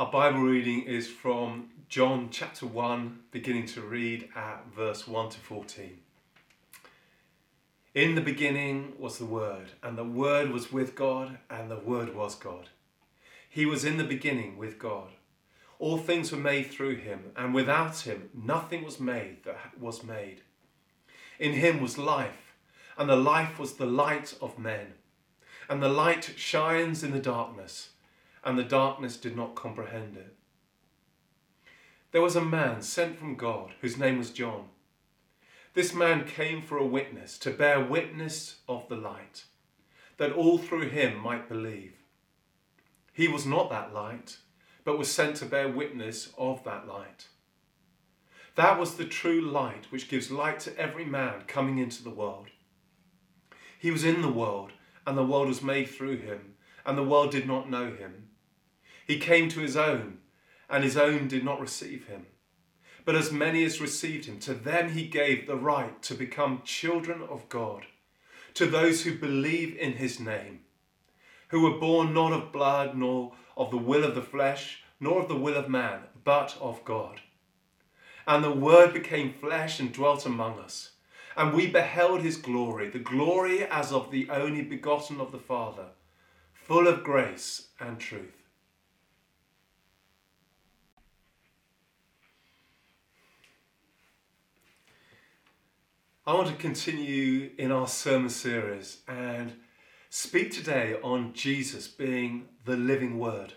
Our Bible reading is from John chapter 1, beginning to read at verse 1 to 14. In the beginning was the Word, and the Word was with God, and the Word was God. He was in the beginning with God. All things were made through him, and without him nothing was made that was made. In him was life, and the life was the light of men. And the light shines in the darkness, and the darkness did not comprehend it. There was a man sent from God whose name was John. This man came for a witness, to bear witness of the light, that all through him might believe. He was not that light but was sent to bear witness of that light. That was the true light which gives light to every man coming into the world. He was in the world, and the world was made through him, and the world did not know him. He came to his own, and his own did not receive him. But as many as received him, to them he gave the right to become children of God, to those who believe in his name, who were born not of blood, nor of the will of the flesh, nor of the will of man, but of God. And the Word became flesh and dwelt among us. And we beheld his glory, the glory as of the only begotten of the Father, full of grace and truth. I want to continue in our sermon series and speak today on Jesus being the living word.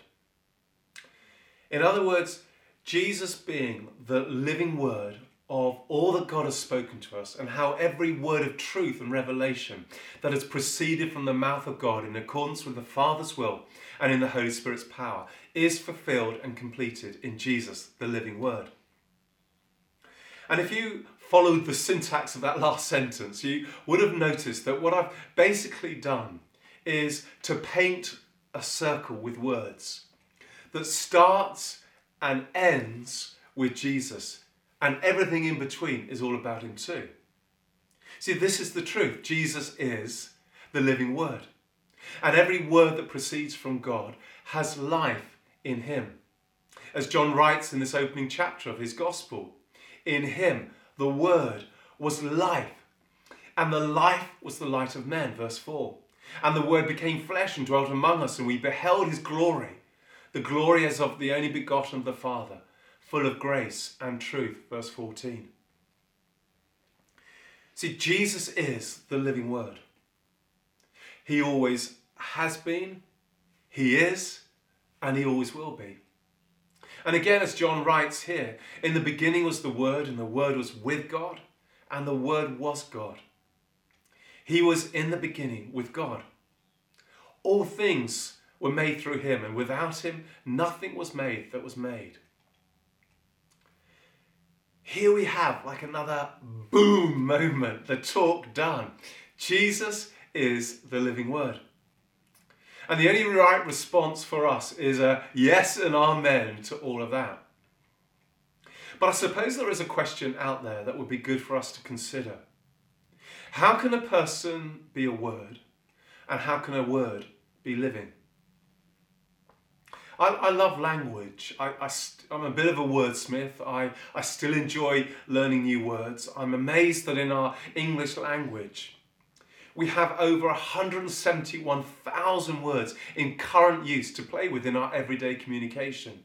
In other words, Jesus being the living word of all that God has spoken to us and how every word of truth and revelation that has proceeded from the mouth of God in accordance with the Father's will and in the Holy Spirit's power is fulfilled and completed in Jesus, the living word. And if you followed the syntax of that last sentence, you would have noticed that what I've basically done is to paint a circle with words that starts and ends with Jesus, and everything in between is all about Him too. See, this is the truth. Jesus is the living Word, and every word that proceeds from God has life in Him. As John writes in this opening chapter of his Gospel, in Him the Word was life, and the life was the light of men, verse 4. And the Word became flesh and dwelt among us, and we beheld his glory, the glory as of the only begotten of the Father, full of grace and truth. Verse 14. See, Jesus is the living Word. He always has been, He is, and He always will be. And again, as John writes here, in the beginning was the Word, and the Word was with God, and the Word was God. He was in the beginning with God. All things were made through him, and without him, nothing was made that was made. Here we have like another boom moment, the talk done. Jesus is the living word. And the only right response for us is a yes and amen to all of that. But I suppose there is a question out there that would be good for us to consider. How can a person be a word? And how can a word be living? I, I love language. I, I, am a bit of a wordsmith. I, I still enjoy learning new words. I'm amazed that in our English language, we have over 171,000 words in current use to play with in our everyday communication,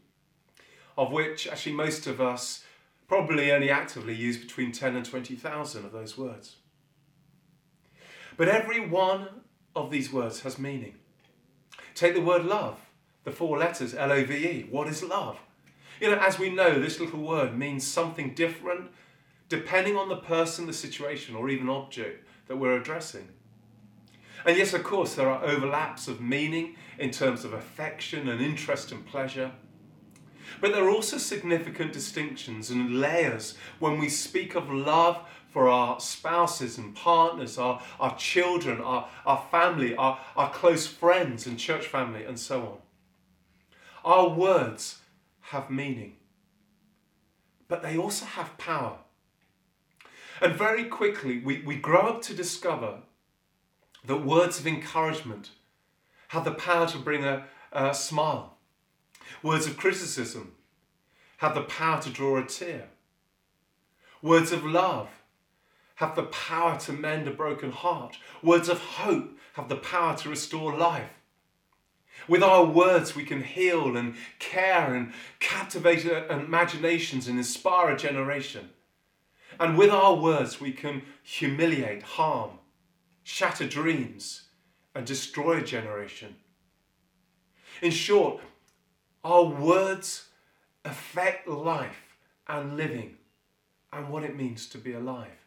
of which actually most of us probably only actively use between 10 and 20,000 of those words. But every one of these words has meaning. Take the word love, the four letters L O V E. What is love? You know, as we know, this little word means something different depending on the person, the situation, or even object that we're addressing. And yes, of course, there are overlaps of meaning in terms of affection and interest and pleasure. But there are also significant distinctions and layers when we speak of love for our spouses and partners, our, our children, our, our family, our, our close friends and church family, and so on. Our words have meaning, but they also have power. And very quickly, we, we grow up to discover that words of encouragement have the power to bring a, a smile. Words of criticism have the power to draw a tear. Words of love have the power to mend a broken heart. Words of hope have the power to restore life. With our words, we can heal and care and captivate uh, imaginations and inspire a generation. And with our words, we can humiliate, harm, shatter dreams, and destroy a generation. In short, our words affect life and living and what it means to be alive.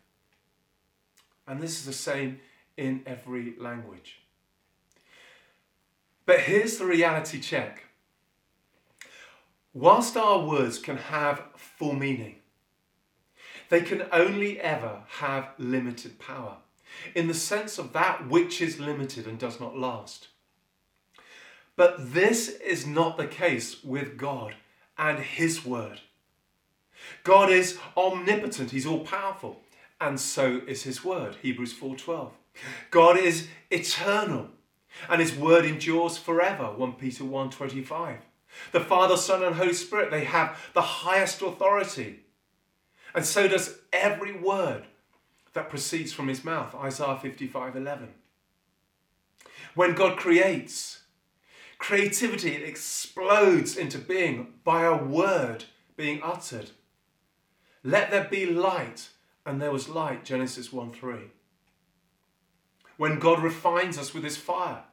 And this is the same in every language. But here's the reality check. Whilst our words can have full meaning, they can only ever have limited power, in the sense of that which is limited and does not last. But this is not the case with God and His Word. God is omnipotent, He's all powerful, and so is His Word, Hebrews 4:12. God is eternal, and His Word endures forever, 1 Peter 1:25. The Father, Son, and Holy Spirit, they have the highest authority. And so does every word that proceeds from his mouth, Isaiah 55:11. When God creates, Creativity explodes into being by a word being uttered. Let there be light, and there was light, Genesis 1 3. When God refines us with his fire,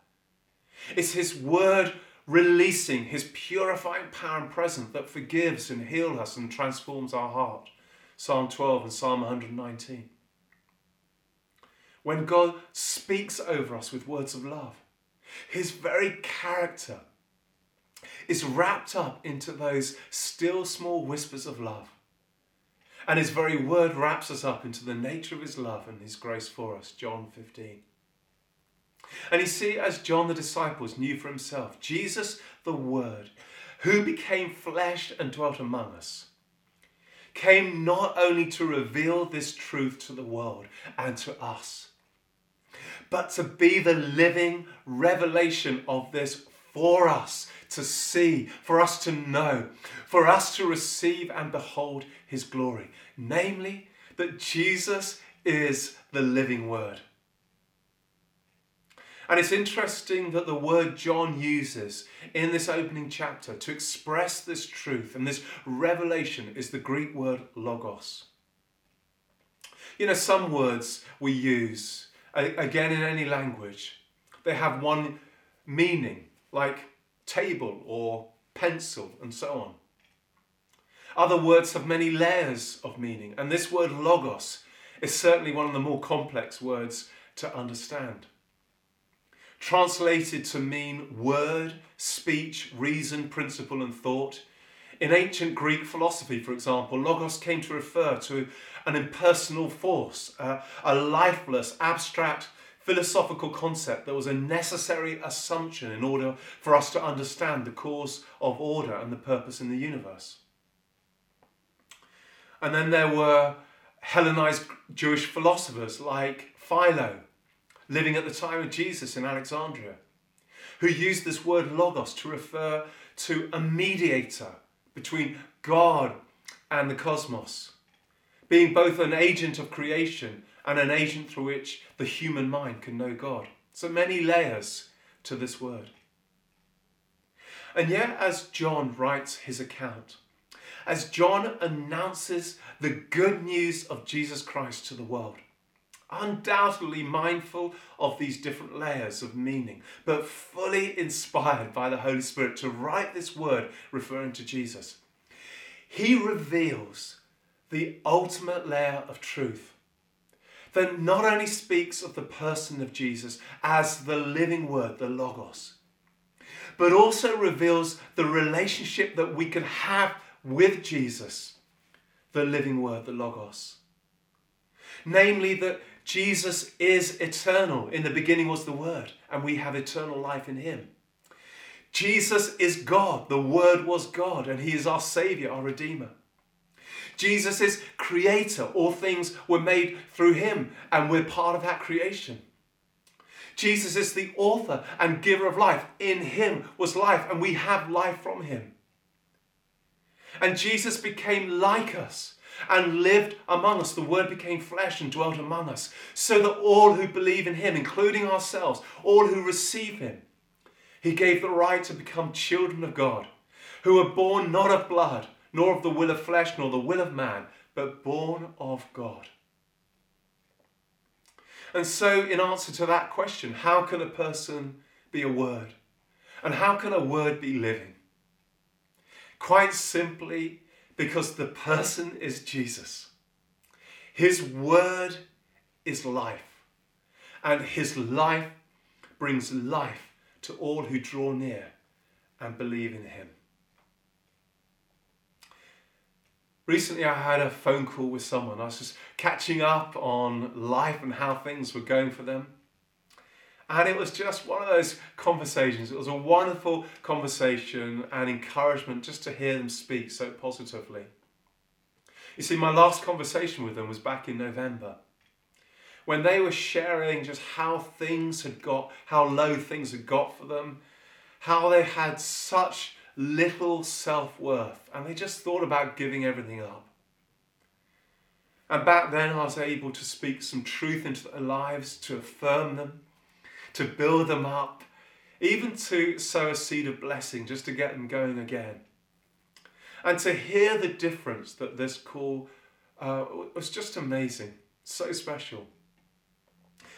it's his word releasing his purifying power and presence that forgives and heals us and transforms our heart. Psalm 12 and Psalm 119. When God speaks over us with words of love, his very character is wrapped up into those still small whispers of love. And his very word wraps us up into the nature of his love and his grace for us, John 15. And you see, as John the disciples knew for himself, Jesus, the Word, who became flesh and dwelt among us, came not only to reveal this truth to the world and to us, but to be the living revelation of this for us to see, for us to know, for us to receive and behold his glory. Namely, that Jesus is the living word. And it's interesting that the word John uses in this opening chapter to express this truth and this revelation is the Greek word logos. You know, some words we use again in any language, they have one meaning, like table or pencil and so on. Other words have many layers of meaning, and this word logos is certainly one of the more complex words to understand. Translated to mean word, speech, reason, principle, and thought, in ancient Greek philosophy, for example, logos came to refer to an impersonal force, uh, a lifeless, abstract, philosophical concept that was a necessary assumption in order for us to understand the cause of order and the purpose in the universe. And then there were Hellenized Jewish philosophers like Philo, living at the time of Jesus in Alexandria, who used this word logos to refer to a mediator between God and the cosmos, being both an agent of creation and an agent through which the human mind can know God. So many layers to this word. And yet, as John writes his account, as John announces the good news of Jesus Christ to the world, undoubtedly mindful of these different layers of meaning, but fully inspired by the Holy Spirit to write this word referring to Jesus. He reveals the ultimate layer of truth that not only speaks of the person of Jesus as the living word, the Logos, but also reveals the relationship that we can have with Jesus, the living word, the Logos. Namely, that Jesus is eternal. In the beginning was the Word, and we have eternal life in Him. Jesus is God. The Word was God, and He is our Savior, our Redeemer. Jesus is Creator. All things were made through Him, and we're part of that creation. Jesus is the author and giver of life. In Him was life, and we have life from Him. And Jesus became like us and lived among us. The Word became flesh and dwelt among us, so that all who believe in Him, including ourselves, all who receive Him, He gave the right to become children of God, who were born not of blood, nor of the will of flesh, nor the will of man, but born of God. And so, in answer to that question, how can a person be a word? And how can a word be living? Quite simply, because the person is Jesus. His word is life, and his life brings life to all who draw near and believe in him. Recently, I had a phone call with someone. I was just catching up on life and how things were going for them. And it was just one of those conversations. It was a wonderful conversation and encouragement just to hear them speak so positively. You see, my last conversation with them was back in November when they were sharing just how things had got, how low things had got for them, how they had such little self worth, and they just thought about giving everything up. And back then, I was able to speak some truth into their lives, to affirm them, to build them up, even to sow a seed of blessing just to get them going again. And to hear the difference that this call uh, was just amazing, so special.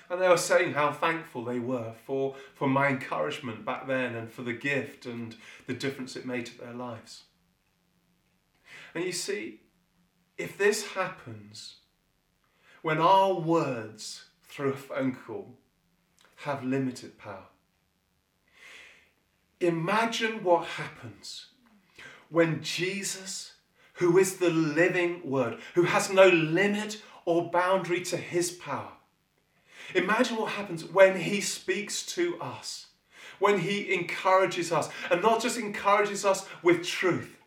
And they were saying how thankful they were for, for my encouragement back then and for the gift and the difference it made to their lives. And you see, if this happens when our words through a phone call have limited power. Imagine what happens when Jesus, who is the living Word, who has no limit or boundary to his power, imagine what happens when he speaks to us, when he encourages us, and not just encourages us with truth.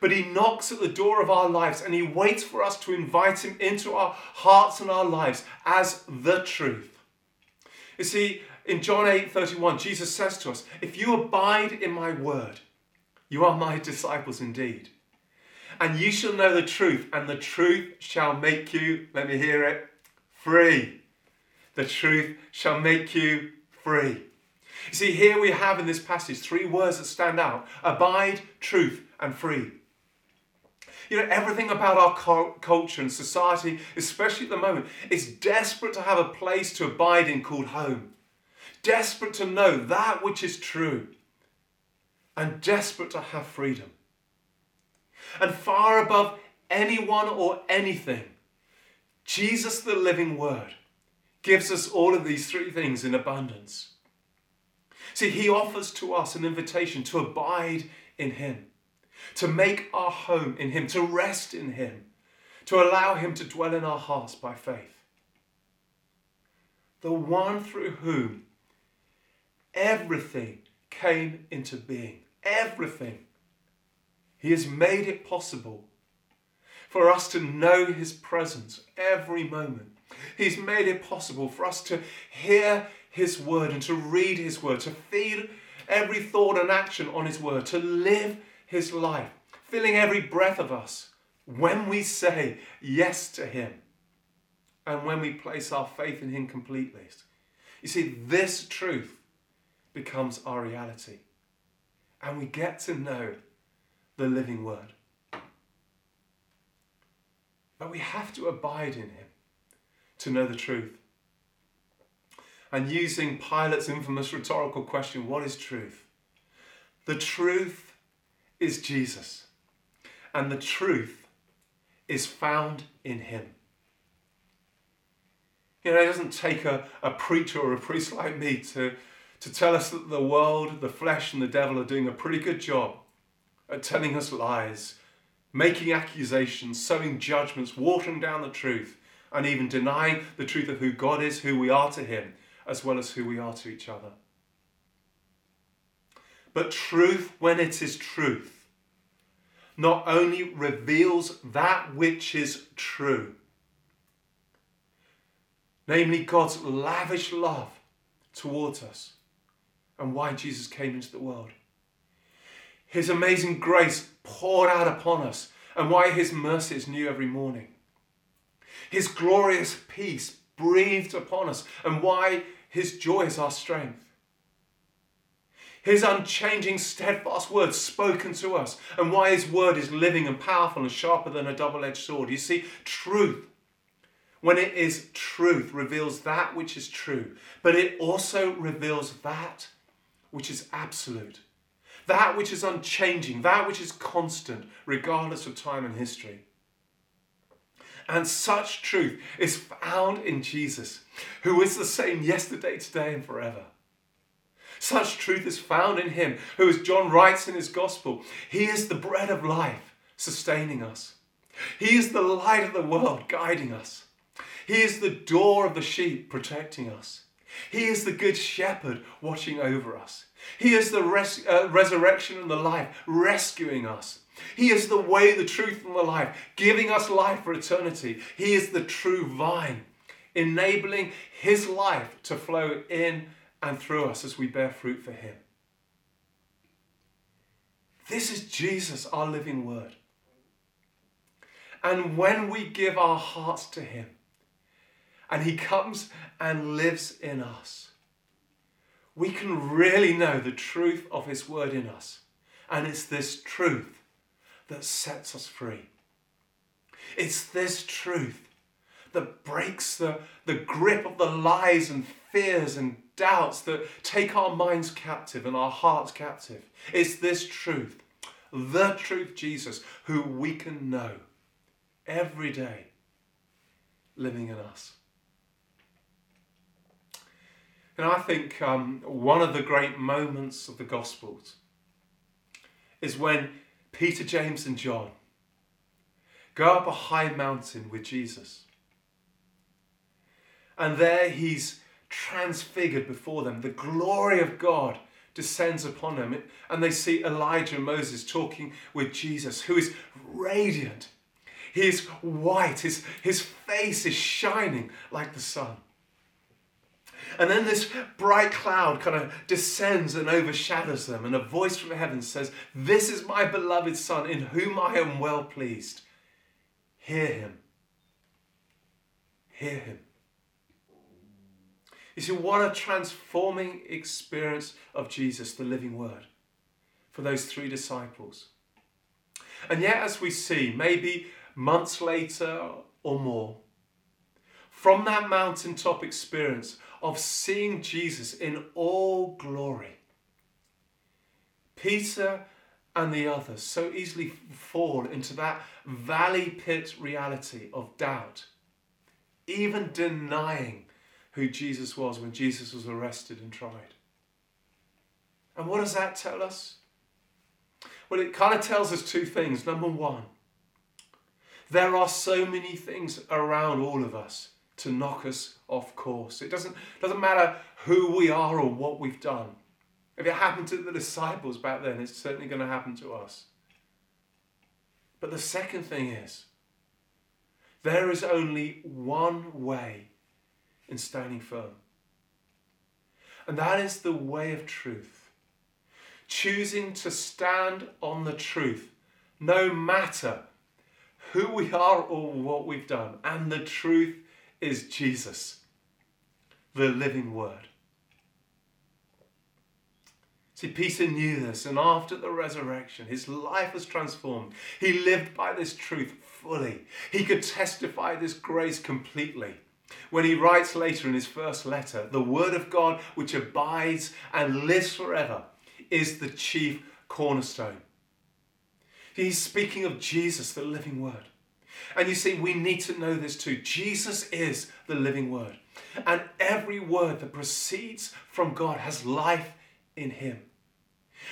But he knocks at the door of our lives and he waits for us to invite him into our hearts and our lives as the truth. You see, in John 8 31, Jesus says to us, If you abide in my word, you are my disciples indeed. And you shall know the truth, and the truth shall make you, let me hear it, free. The truth shall make you free. You see, here we have in this passage three words that stand out abide, truth, and free. You know, everything about our culture and society, especially at the moment, is desperate to have a place to abide in called home desperate to know that which is true, and desperate to have freedom. And far above anyone or anything, Jesus, the living Word, gives us all of these three things in abundance. See, He offers to us an invitation to abide in Him, to make our home in Him, to rest in Him, to allow Him to dwell in our hearts by faith. The one through whom Everything came into being. Everything. He has made it possible for us to know His presence every moment. He's made it possible for us to hear His word and to read His word, to feed every thought and action on His word, to live His life, filling every breath of us when we say yes to Him and when we place our faith in Him completely. You see, this truth becomes our reality. And we get to know the living word. But we have to abide in him to know the truth. And using Pilate's infamous rhetorical question, what is truth? The truth is Jesus. And the truth is found in him. You know, it doesn't take a, a preacher or a priest like me to, to tell us that the world, the flesh, and the devil are doing a pretty good job at telling us lies, making accusations, sowing judgments, watering down the truth, and even denying the truth of who God is, who we are to Him, as well as who we are to each other. But truth, when it is truth, not only reveals that which is true, namely God's lavish love towards us, and why Jesus came into the world. His amazing grace poured out upon us and why his mercy is new every morning. His glorious peace breathed upon us and why his joy is our strength. His unchanging, steadfast word spoken to us, and why His word is living and powerful and sharper than a double edged sword. You see, truth, when it is truth, reveals that which is true, but it also reveals that which is absolute, that which is unchanging, that which is constant, regardless of time and history. And such truth is found in Jesus, who is the same yesterday, today, and forever. Such truth is found in him, who, as John writes in his gospel, he is the bread of life, sustaining us. He is the light of the world, guiding us. He is the door of the sheep, protecting us. He is the good shepherd, watching over us. He is the res- uh, resurrection and the life, rescuing us. He is the way, the truth, and the life, giving us life for eternity. He is the true vine, enabling His life to flow in and through us as we bear fruit for Him. This is Jesus, our living word. And when we give our hearts to Him, and He comes and lives in us, we can really know the truth of His word in us. And it's this truth that sets us free. It's this truth that breaks the, the grip of the lies and fears and doubts that take our minds captive and our hearts captive. It's this truth, the truth, Jesus, who we can know every day living in us. And I think um, one of the great moments of the Gospels is when Peter, James, and John go up a high mountain with Jesus. And there he's transfigured before them. The glory of God descends upon them. And they see Elijah and Moses talking with Jesus, who is radiant. He is white, his, his face is shining like the sun. And then this bright cloud kind of descends and overshadows them, and a voice from heaven says, This is my beloved Son, in whom I am well pleased. Hear him. Hear him. You see, what a transforming experience of Jesus, the living word, for those three disciples. And yet, as we see, maybe months later or more, from that mountaintop experience of seeing Jesus in all glory, Peter and the others so easily fall into that valley pit reality of doubt, even denying who Jesus was when Jesus was arrested and tried. And what does that tell us? Well, it kind of tells us two things. Number one, there are so many things around all of us to knock us off course. It doesn't, doesn't matter who we are or what we've done. If it happened to the disciples back then, it's certainly going to happen to us. But the second thing is, there is only one way in standing firm. And that is the way of truth. Choosing to stand on the truth, no matter who we are or what we've done. And the truth is Jesus, the living word. See, Peter knew this, and after the resurrection, his life was transformed. He lived by this truth fully. He could testify this grace completely. When he writes later in his first letter, the Word of God, which abides and lives forever, is the chief cornerstone. He's speaking of Jesus, the living Word. And you see, we need to know this too. Jesus is the living Word. And every word that proceeds from God has life in Him.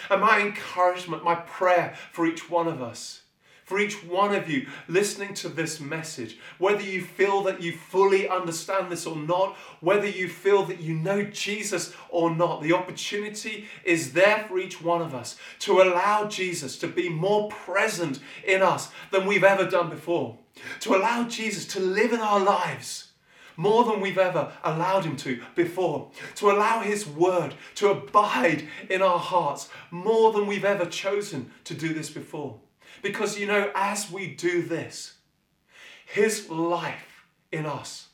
And my encouragement, my prayer for each one of us for each one of you listening to this message, whether you feel that you fully understand this or not, whether you feel that you know Jesus or not, the opportunity is there for each one of us to allow Jesus to be more present in us than we've ever done before, to allow Jesus to live in our lives more than we've ever allowed Him to before, to allow His Word to abide in our hearts more than we've ever chosen to do this before Because, you know, as we do this, His life in us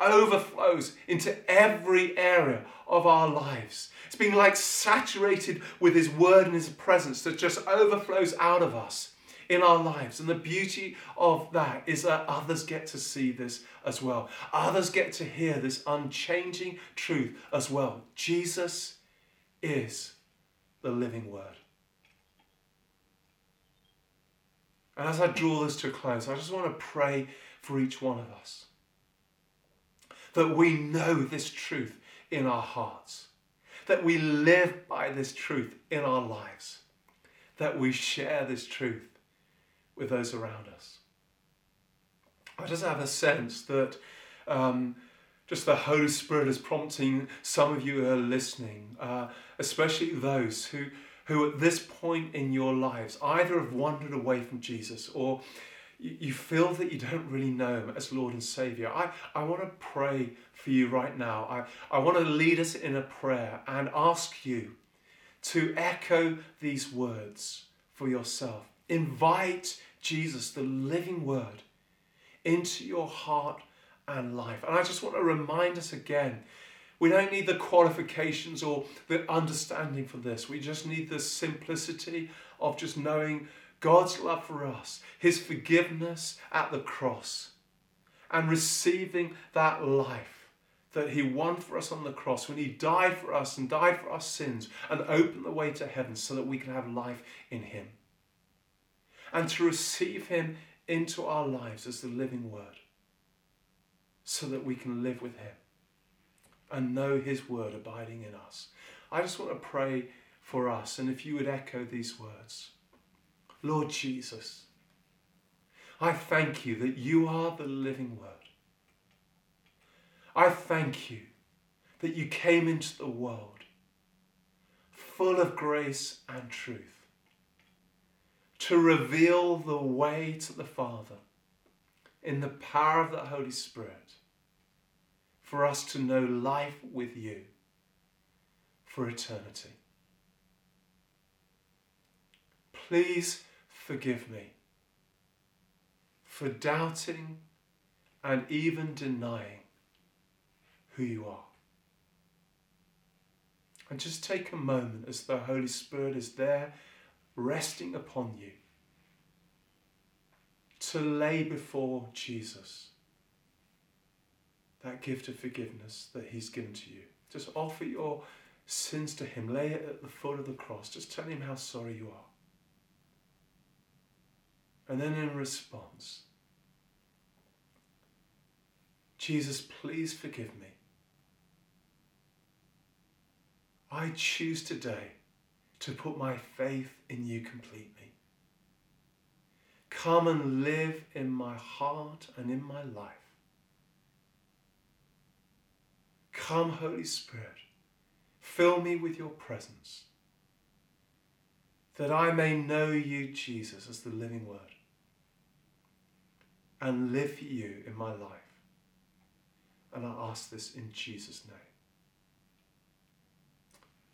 overflows into every area of our lives. It's being like saturated with His Word and His presence that just overflows out of us in our lives. And the beauty of that is that others get to see this as well. Others get to hear this unchanging truth as well. Jesus is the living Word. And as I draw this to a close, I just want to pray for each one of us that we know this truth in our hearts, that we live by this truth in our lives, that we share this truth with those around us. I just have a sense that um, just the Holy Spirit is prompting some of you who are listening, uh, especially those who, who at this point in your lives either have wandered away from Jesus or you feel that you don't really know him as Lord and Savior, I, I want to pray for you right now. I, I want to lead us in a prayer and ask you to echo these words for yourself. Invite Jesus, the living word, into your heart and life. And I just want to remind us again we don't need the qualifications or the understanding for this. We just need the simplicity of just knowing God's love for us, His forgiveness at the cross, and receiving that life that He won for us on the cross when He died for us and died for our sins and opened the way to heaven so that we can have life in Him. And to receive Him into our lives as the living Word so that we can live with Him and know His Word abiding in us. I just want to pray for us, and if you would echo these words. Lord Jesus, I thank you that you are the living word. I thank you that you came into the world full of grace and truth to reveal the way to the Father in the power of the Holy Spirit for us to know life with you for eternity. Please forgive me for doubting and even denying who you are. And just take a moment as the Holy Spirit is there resting upon you to lay before Jesus that gift of forgiveness that He's given to you. Just offer your sins to Him, lay it at the foot of the cross. Just tell Him how sorry you are. And then in response, Jesus, please forgive me. I choose today to put my faith in you completely. Come and live in my heart and in my life. Come, Holy Spirit, fill me with your presence, that I may know you, Jesus, as the living word and live for you in my life. And I ask this in Jesus' name.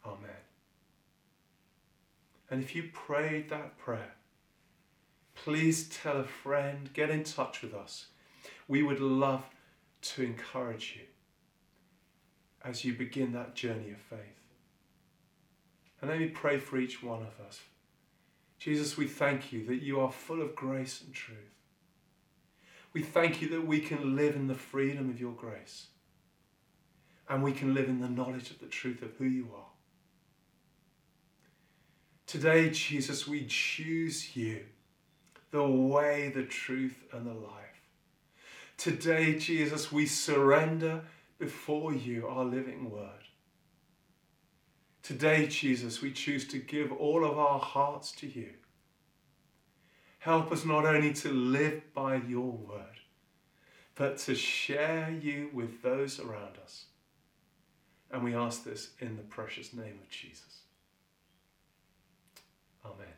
Amen. And if you prayed that prayer, please tell a friend, get in touch with us. We would love to encourage you as you begin that journey of faith. And let me pray for each one of us. Jesus, we thank you that you are full of grace and truth. We thank you that we can live in the freedom of your grace and we can live in the knowledge of the truth of who you are. Today, Jesus, we choose you, the way, the truth, and the life. Today, Jesus, we surrender before you our living word. Today, Jesus, we choose to give all of our hearts to you Help us not only to live by your word, but to share you with those around us. And we ask this in the precious name of Jesus. Amen.